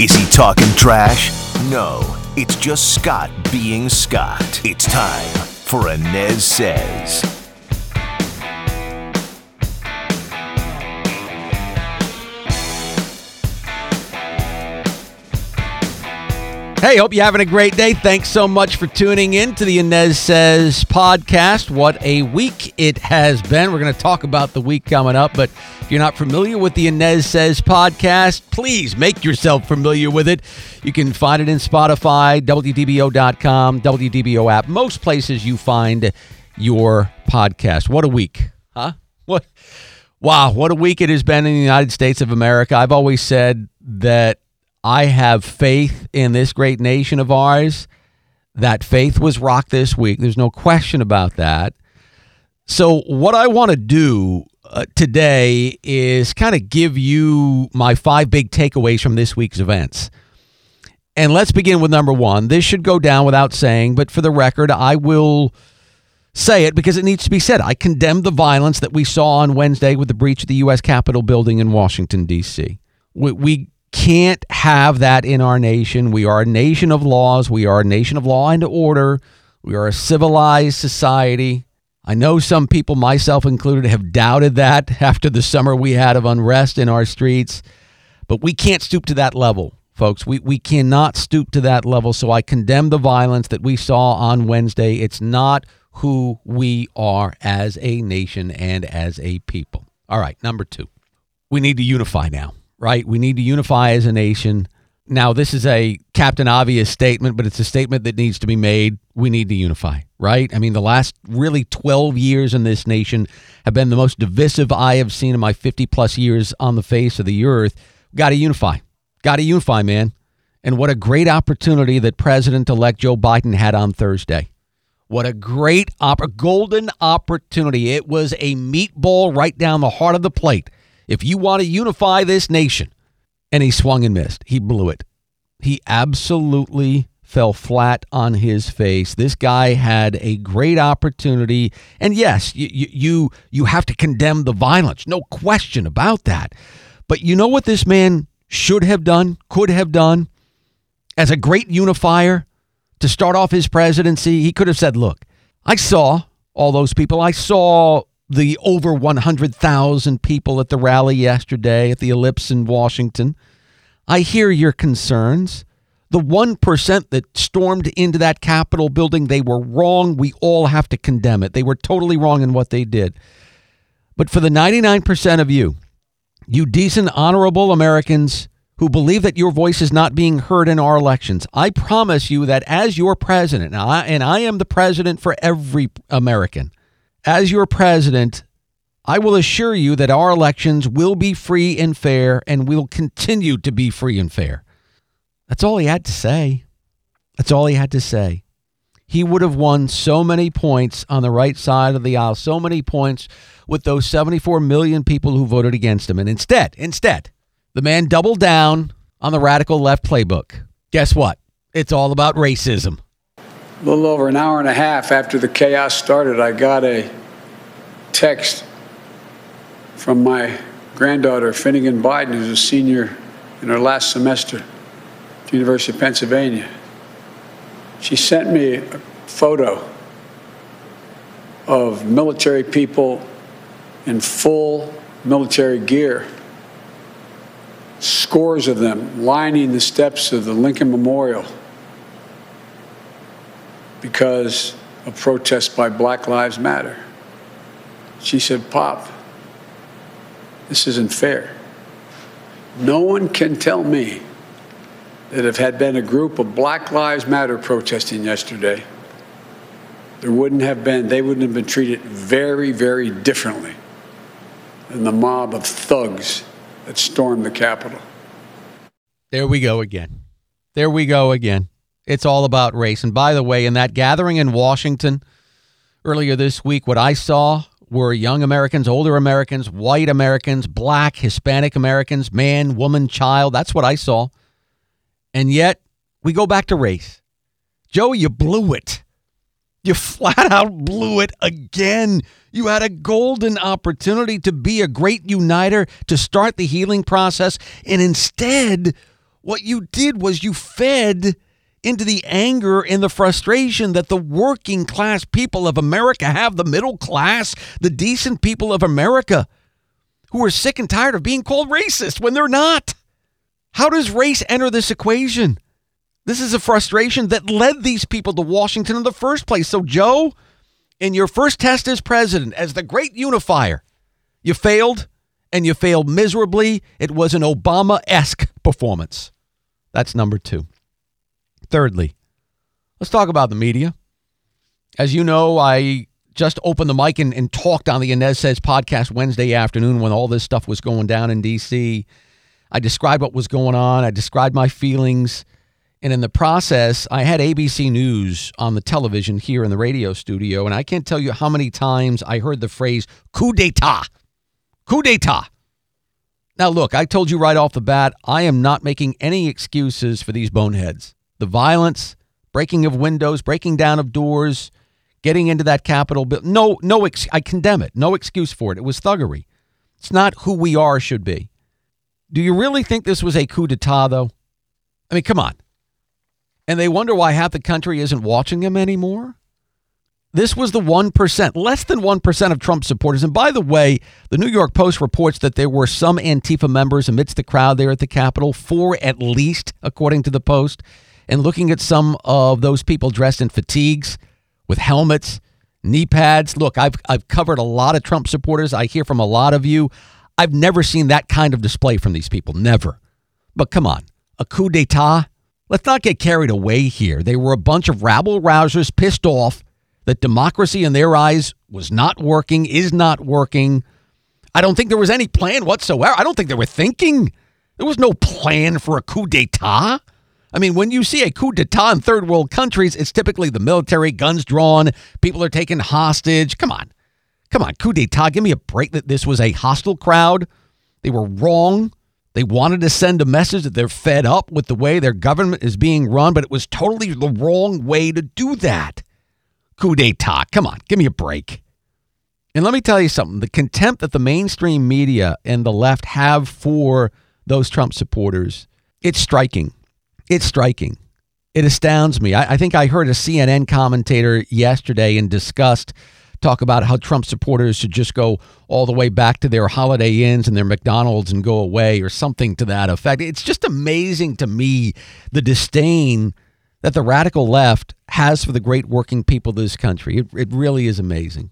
Is he talking trash? No, it's just Scott being Scott. It's time for Anez Says. Hey, hope you're having a great day. Thanks so much for tuning in to the Anez Says podcast. What a week it has been. We're going to talk about the week coming up, but if you're not familiar with the Anez Says podcast, please make yourself familiar with it. You can find it in Spotify, WDBO.com, WDBO app, most places you find your podcast. What a week, huh? What? Wow, what a week it has been in the United States of America. I've always said that I have faith in this great nation of ours. That faith was rocked this week. There's no question about that. So, what I want to do uh, today is kind of give you my five big takeaways from this week's events. And let's begin with number one. This should go down without saying, but for the record, I will say it because it needs to be said. I condemn the violence that we saw on Wednesday with the breach of the U.S. Capitol building in Washington, D.C. We, we can't have that in our nation. We are a nation of laws. We are a nation of law and order. We are a civilized society. I know some people, myself included, have doubted that after the summer we had of unrest in our streets, but we can't stoop to that level, folks. We, we cannot stoop to that level. So I condemn the violence that we saw on Wednesday. It's not who we are as a nation and as a people. All right, number two, we need to unify now right? We need to unify as a nation. Now, this is a Captain Obvious statement, but it's a statement that needs to be made. We need to unify, right? I mean, the last really 12 years in this nation have been the most divisive I have seen in my 50 plus years on the face of the earth. Got to unify. Got to unify, man. And what a great opportunity that President elect Joe Biden had on Thursday. What a great, op- golden opportunity. It was a meatball right down the heart of the plate if you want to unify this nation, and he swung and missed, he blew it. He absolutely fell flat on his face. This guy had a great opportunity, and yes, you you you have to condemn the violence, no question about that. But you know what this man should have done, could have done, as a great unifier to start off his presidency. He could have said, "Look, I saw all those people. I saw the over 100,000 people at the rally yesterday at the Ellipse in Washington. I hear your concerns. The 1% that stormed into that Capitol building, they were wrong. We all have to condemn it. They were totally wrong in what they did. But for the 99% of you, you decent, honorable Americans who believe that your voice is not being heard in our elections, I promise you that as your president, and I, and I am the president for every American, as your president, I will assure you that our elections will be free and fair and will continue to be free and fair. That's all he had to say. That's all he had to say. He would have won so many points on the right side of the aisle, so many points with those 74 million people who voted against him. And instead, instead, the man doubled down on the radical left playbook. Guess what? It's all about racism a little over an hour and a half after the chaos started, I got a text from my granddaughter, Finnegan Biden, who's a senior in her last semester at the University of Pennsylvania. She sent me a photo of military people in full military gear, scores of them lining the steps of the Lincoln Memorial because of protests by Black Lives Matter. She said, Pop, this isn't fair. No one can tell me that if had been a group of Black Lives Matter protesting yesterday, there wouldn't have been, they wouldn't have been treated very, very differently than the mob of thugs that stormed the Capitol. There we go again. There we go again. It's all about race. And by the way, in that gathering in Washington earlier this week, what I saw were young Americans, older Americans, white Americans, black, Hispanic Americans, man, woman, child. That's what I saw. And yet, we go back to race. Joe, you blew it. You flat out blew it again. You had a golden opportunity to be a great uniter, to start the healing process. And instead, what you did was you fed into the anger and the frustration that the working class people of America have, the middle class, the decent people of America, who are sick and tired of being called racist when they're not. How does race enter this equation? This is a frustration that led these people to Washington in the first place. So, Joe, in your first test as president, as the great unifier, you failed and you failed miserably. It was an Obama esque performance. That's number two. Thirdly, let's talk about the media. As you know, I just opened the mic and, and talked on the Anez Says podcast Wednesday afternoon when all this stuff was going down in D.C. I described what was going on, I described my feelings. And in the process, I had ABC News on the television here in the radio studio. And I can't tell you how many times I heard the phrase coup d'etat. Coup d'etat. Now, look, I told you right off the bat, I am not making any excuses for these boneheads the violence, breaking of windows, breaking down of doors, getting into that Capitol building. No, no, ex- I condemn it. No excuse for it. It was thuggery. It's not who we are should be. Do you really think this was a coup d'etat, though? I mean, come on. And they wonder why half the country isn't watching them anymore? This was the 1%, less than 1% of Trump supporters. And by the way, the New York Post reports that there were some Antifa members amidst the crowd there at the Capitol, four at least, according to the Post and looking at some of those people dressed in fatigues with helmets, knee pads. Look, I've, I've covered a lot of Trump supporters. I hear from a lot of you. I've never seen that kind of display from these people. Never. But come on, a coup d'etat? Let's not get carried away here. They were a bunch of rabble rousers pissed off that democracy in their eyes was not working, is not working. I don't think there was any plan whatsoever. I don't think they were thinking. There was no plan for a coup d'etat. I mean, when you see a coup d'etat in third world countries, it's typically the military, guns drawn, people are taken hostage. Come on. Come on, coup d'etat. Give me a break that this was a hostile crowd. They were wrong. They wanted to send a message that they're fed up with the way their government is being run, but it was totally the wrong way to do that. Coup d'etat. Come on, give me a break. And let me tell you something the contempt that the mainstream media and the left have for those Trump supporters, it's striking. It's striking. It astounds me. I, I think I heard a CNN commentator yesterday in disgust talk about how Trump supporters should just go all the way back to their Holiday Inns and their McDonald's and go away or something to that effect. It's just amazing to me the disdain that the radical left has for the great working people of this country. It, it really is amazing.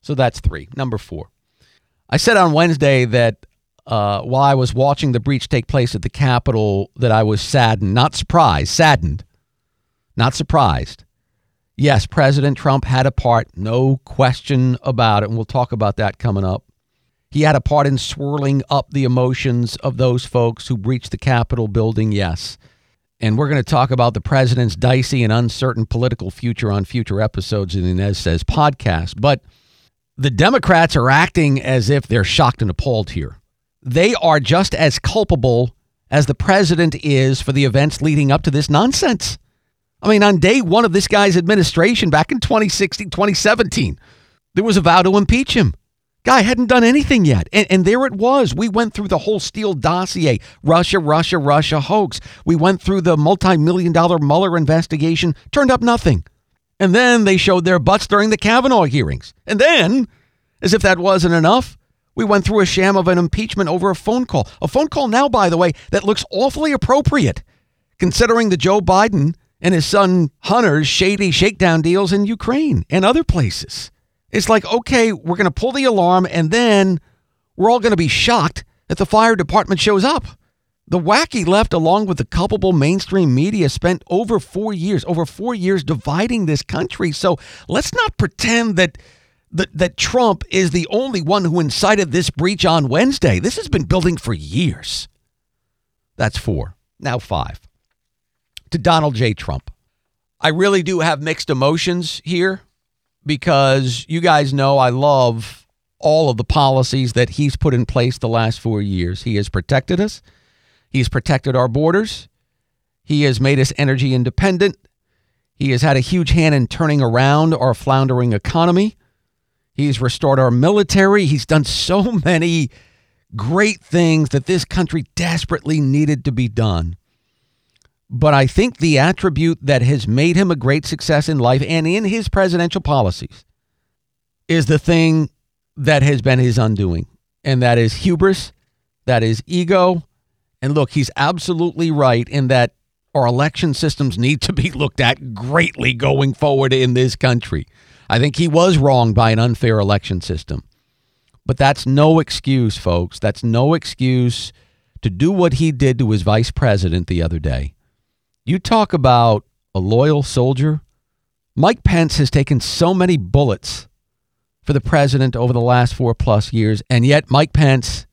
So that's three. Number four. I said on Wednesday that uh, while I was watching the breach take place at the Capitol that I was saddened, not surprised, saddened, not surprised. Yes, President Trump had a part, no question about it, and we'll talk about that coming up. He had a part in swirling up the emotions of those folks who breached the Capitol building, yes. And we're going to talk about the president's dicey and uncertain political future on future episodes in the Anez Says podcast. But the Democrats are acting as if they're shocked and appalled here they are just as culpable as the president is for the events leading up to this nonsense. I mean, on day one of this guy's administration back in 2016, 2017, there was a vow to impeach him. Guy hadn't done anything yet. And, and there it was. We went through the whole Steele dossier Russia, Russia, Russia hoax. We went through the multi million dollar Mueller investigation, turned up nothing. And then they showed their butts during the Kavanaugh hearings. And then, as if that wasn't enough, we went through a sham of an impeachment over a phone call. A phone call now, by the way, that looks awfully appropriate, considering the Joe Biden and his son Hunter's shady shakedown deals in Ukraine and other places. It's like, okay, we're going to pull the alarm and then we're all going to be shocked that the fire department shows up. The wacky left, along with the culpable mainstream media, spent over four years, over four years dividing this country. So let's not pretend that that, that Trump is the only one who incited this breach on Wednesday. This has been building for years. That's four. now five, to Donald J. Trump. I really do have mixed emotions here because you guys know I love all of the policies that he's put in place the last four years. He has protected us, he's protected our borders, he has made us energy independent, he has had a huge hand in turning around our floundering economy. He's restored our military. He's done so many great things that this country desperately needed to be done. But I think the attribute that has made him a great success in life and in his presidential policies is the thing that has been his undoing. And that is hubris, that is ego. And look, he's absolutely right in that our election systems need to be looked at greatly going forward in this country. I think he was wronged by an unfair election system. But that's no excuse, folks. That's no excuse to do what he did to his vice president the other day. You talk about a loyal soldier. Mike Pence has taken so many bullets for the president over the last four plus years, and yet Mike Pence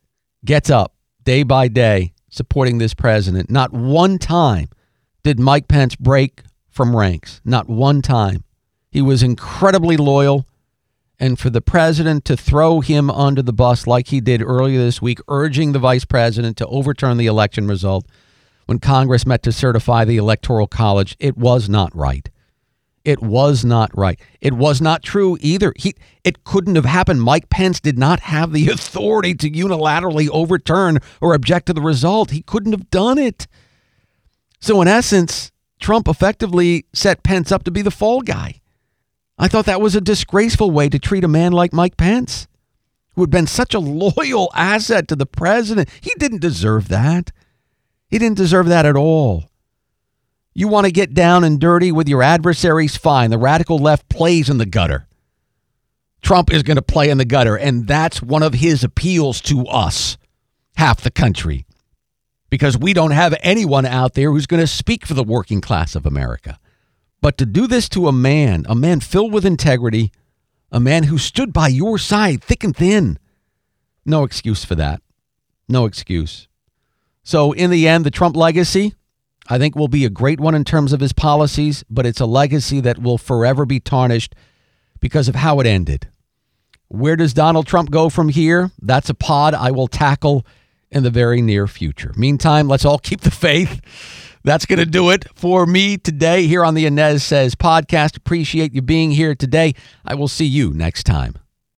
gets up day by day supporting this president. Not one time did Mike Pence break from ranks. Not one time. He was incredibly loyal. And for the president to throw him under the bus like he did earlier this week, urging the vice president to overturn the election result, when Congress met to certify the Electoral College, it was not right. It was not right. It was not true either. He, it couldn't have happened. Mike Pence did not have the authority to unilaterally overturn or object to the result. He couldn't have done it. So, in essence, Trump effectively set Pence up to be the fall guy. I thought that was a disgraceful way to treat a man like Mike Pence, who had been such a loyal asset to the president. He didn't deserve that. He didn't deserve that at all. You want to get down and dirty with your adversaries? Fine. The radical left plays in the gutter. Trump is going to play in the gutter, and that's one of his appeals to us, half the country, because we don't have anyone out there who's going to speak for the working class of America. But to do this to a man, a man filled with integrity, a man who stood by your side thick and thin, no excuse for that. No excuse. So, in the end, the Trump legacy, I think, will be a great one in terms of his policies, but it's a legacy that will forever be tarnished because of how it ended. Where does Donald Trump go from here? That's a pod I will tackle in the very near future. Meantime, let's all keep the faith. That's going to do it for me today here on the Anez Says podcast. Appreciate you being here today. I will see you next time.